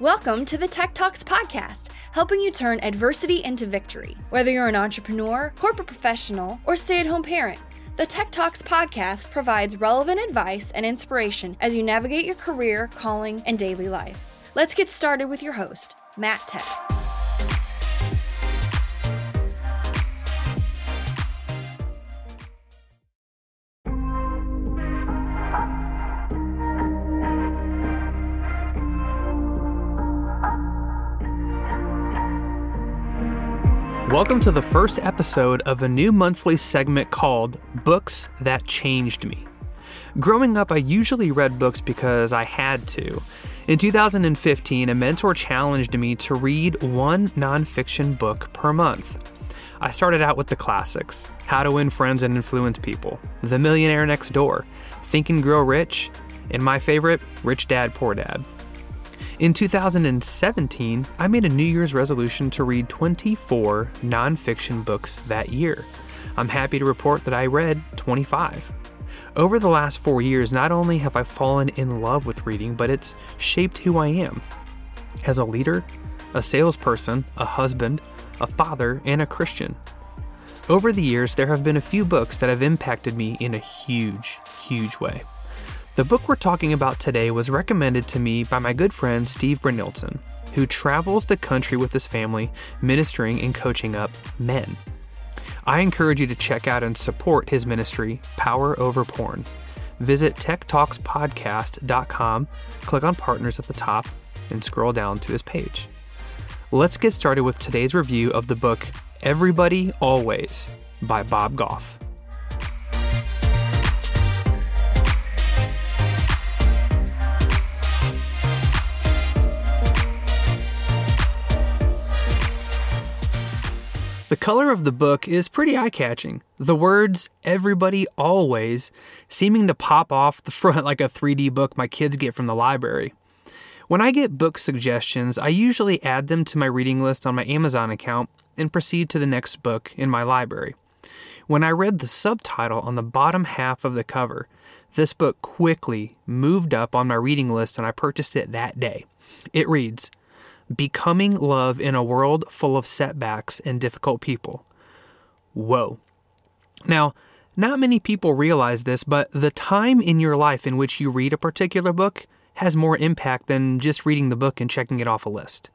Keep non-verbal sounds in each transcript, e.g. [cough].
Welcome to the Tech Talks podcast, helping you turn adversity into victory. Whether you're an entrepreneur, corporate professional, or stay at home parent, the Tech Talks podcast provides relevant advice and inspiration as you navigate your career, calling, and daily life. Let's get started with your host, Matt Tech. Welcome to the first episode of a new monthly segment called Books That Changed Me. Growing up, I usually read books because I had to. In 2015, a mentor challenged me to read one nonfiction book per month. I started out with the classics How to Win Friends and Influence People, The Millionaire Next Door, Think and Grow Rich, and my favorite, Rich Dad Poor Dad. In 2017, I made a New Year's resolution to read 24 nonfiction books that year. I'm happy to report that I read 25. Over the last four years, not only have I fallen in love with reading, but it's shaped who I am. As a leader, a salesperson, a husband, a father, and a Christian. Over the years, there have been a few books that have impacted me in a huge, huge way. The book we're talking about today was recommended to me by my good friend Steve Brynildson, who travels the country with his family, ministering and coaching up men. I encourage you to check out and support his ministry, Power Over Porn. Visit techtalkspodcast.com, click on partners at the top, and scroll down to his page. Let's get started with today's review of the book Everybody Always by Bob Goff. Color of the book is pretty eye catching. The words everybody always seeming to pop off the front [laughs] like a 3D book my kids get from the library. When I get book suggestions, I usually add them to my reading list on my Amazon account and proceed to the next book in my library. When I read the subtitle on the bottom half of the cover, this book quickly moved up on my reading list and I purchased it that day. It reads Becoming Love in a World Full of Setbacks and Difficult People. Whoa. Now, not many people realize this, but the time in your life in which you read a particular book has more impact than just reading the book and checking it off a list.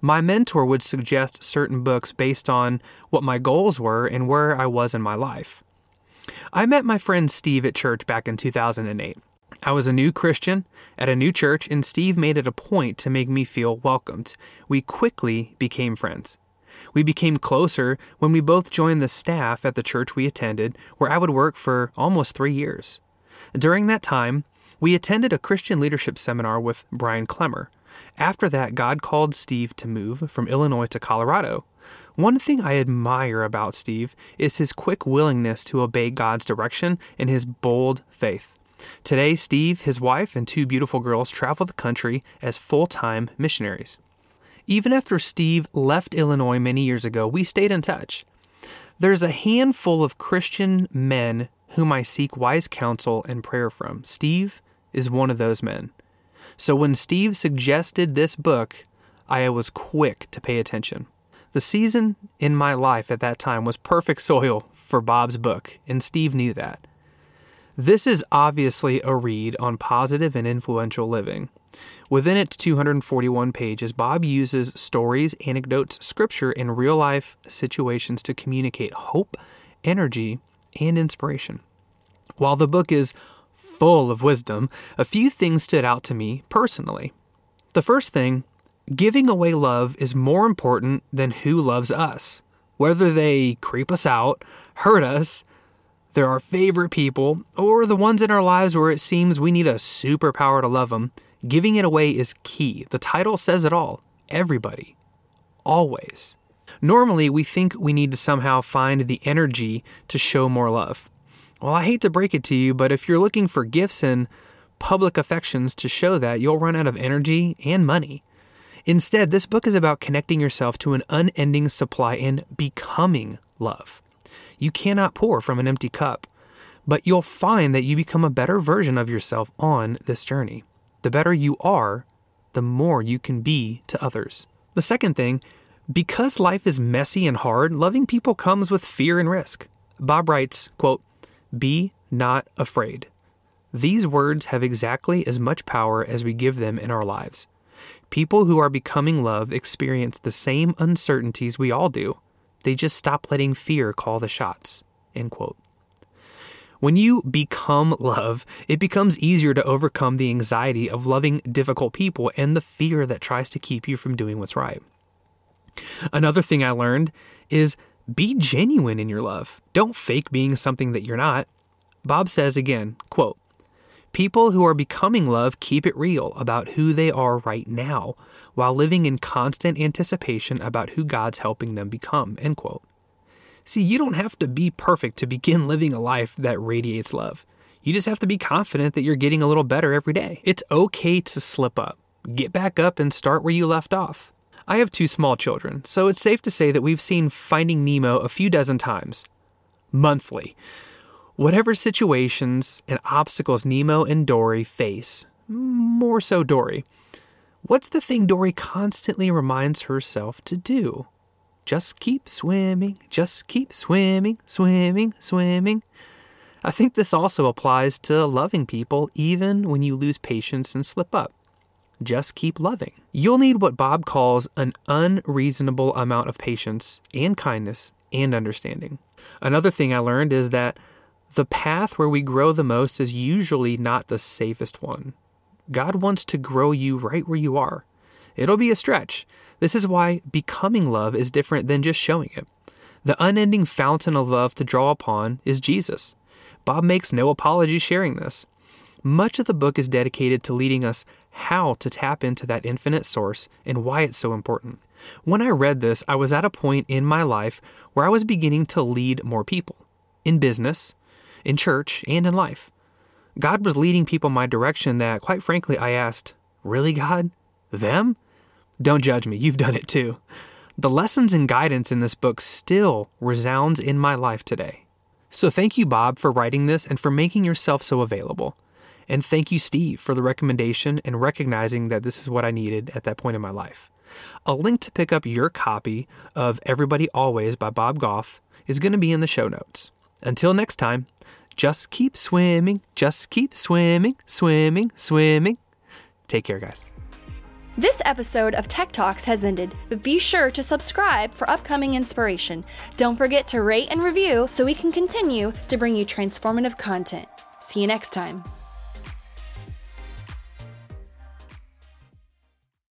My mentor would suggest certain books based on what my goals were and where I was in my life. I met my friend Steve at church back in 2008. I was a new Christian at a new church, and Steve made it a point to make me feel welcomed. We quickly became friends. We became closer when we both joined the staff at the church we attended, where I would work for almost three years. During that time, we attended a Christian leadership seminar with Brian Klemmer. After that, God called Steve to move from Illinois to Colorado. One thing I admire about Steve is his quick willingness to obey God's direction and his bold faith. Today, Steve, his wife, and two beautiful girls travel the country as full time missionaries. Even after Steve left Illinois many years ago, we stayed in touch. There's a handful of Christian men whom I seek wise counsel and prayer from. Steve is one of those men. So when Steve suggested this book, I was quick to pay attention. The season in my life at that time was perfect soil for Bob's book, and Steve knew that. This is obviously a read on positive and influential living. Within its 241 pages, Bob uses stories, anecdotes, scripture, and real life situations to communicate hope, energy, and inspiration. While the book is full of wisdom, a few things stood out to me personally. The first thing giving away love is more important than who loves us. Whether they creep us out, hurt us, they're our favorite people, or the ones in our lives where it seems we need a superpower to love them, giving it away is key. The title says it all everybody, always. Normally, we think we need to somehow find the energy to show more love. Well, I hate to break it to you, but if you're looking for gifts and public affections to show that, you'll run out of energy and money. Instead, this book is about connecting yourself to an unending supply and becoming love. You cannot pour from an empty cup, but you'll find that you become a better version of yourself on this journey. The better you are, the more you can be to others. The second thing, because life is messy and hard, loving people comes with fear and risk. Bob writes, quote, "Be not afraid." These words have exactly as much power as we give them in our lives. People who are becoming love experience the same uncertainties we all do. They just stop letting fear call the shots. End quote. When you become love, it becomes easier to overcome the anxiety of loving difficult people and the fear that tries to keep you from doing what's right. Another thing I learned is be genuine in your love. Don't fake being something that you're not. Bob says again, quote, People who are becoming love keep it real about who they are right now while living in constant anticipation about who God's helping them become. End quote. See, you don't have to be perfect to begin [laughs] living a life that radiates love. You just have to be confident that you're getting a little better every day. It's okay to slip up. Get back up and start where you left off. I have two small children, so it's safe to say that we've seen Finding Nemo a few dozen times. Monthly. Whatever situations and obstacles Nemo and Dory face, more so Dory, what's the thing Dory constantly reminds herself to do? Just keep swimming, just keep swimming, swimming, swimming. I think this also applies to loving people even when you lose patience and slip up. Just keep loving. You'll need what Bob calls an unreasonable amount of patience and kindness and understanding. Another thing I learned is that the path where we grow the most is usually not the safest one. God wants to grow you right where you are. It'll be a stretch. This is why becoming love is different than just showing it. The unending fountain of love to draw upon is Jesus. Bob makes no apology sharing this. Much of the book is dedicated to leading us how to tap into that infinite source and why it's so important. When I read this, I was at a point in my life where I was beginning to lead more people in business, in church, and in life. God was leading people my direction that, quite frankly, I asked, Really, God? Them? Don't judge me, you've done it too. The lessons and guidance in this book still resounds in my life today. So thank you, Bob, for writing this and for making yourself so available. And thank you, Steve, for the recommendation and recognizing that this is what I needed at that point in my life. A link to pick up your copy of Everybody Always by Bob Goff is going to be in the show notes. Until next time, just keep swimming, just keep swimming, swimming, swimming. Take care, guys. This episode of Tech Talks has ended, but be sure to subscribe for upcoming inspiration. Don't forget to rate and review so we can continue to bring you transformative content. See you next time.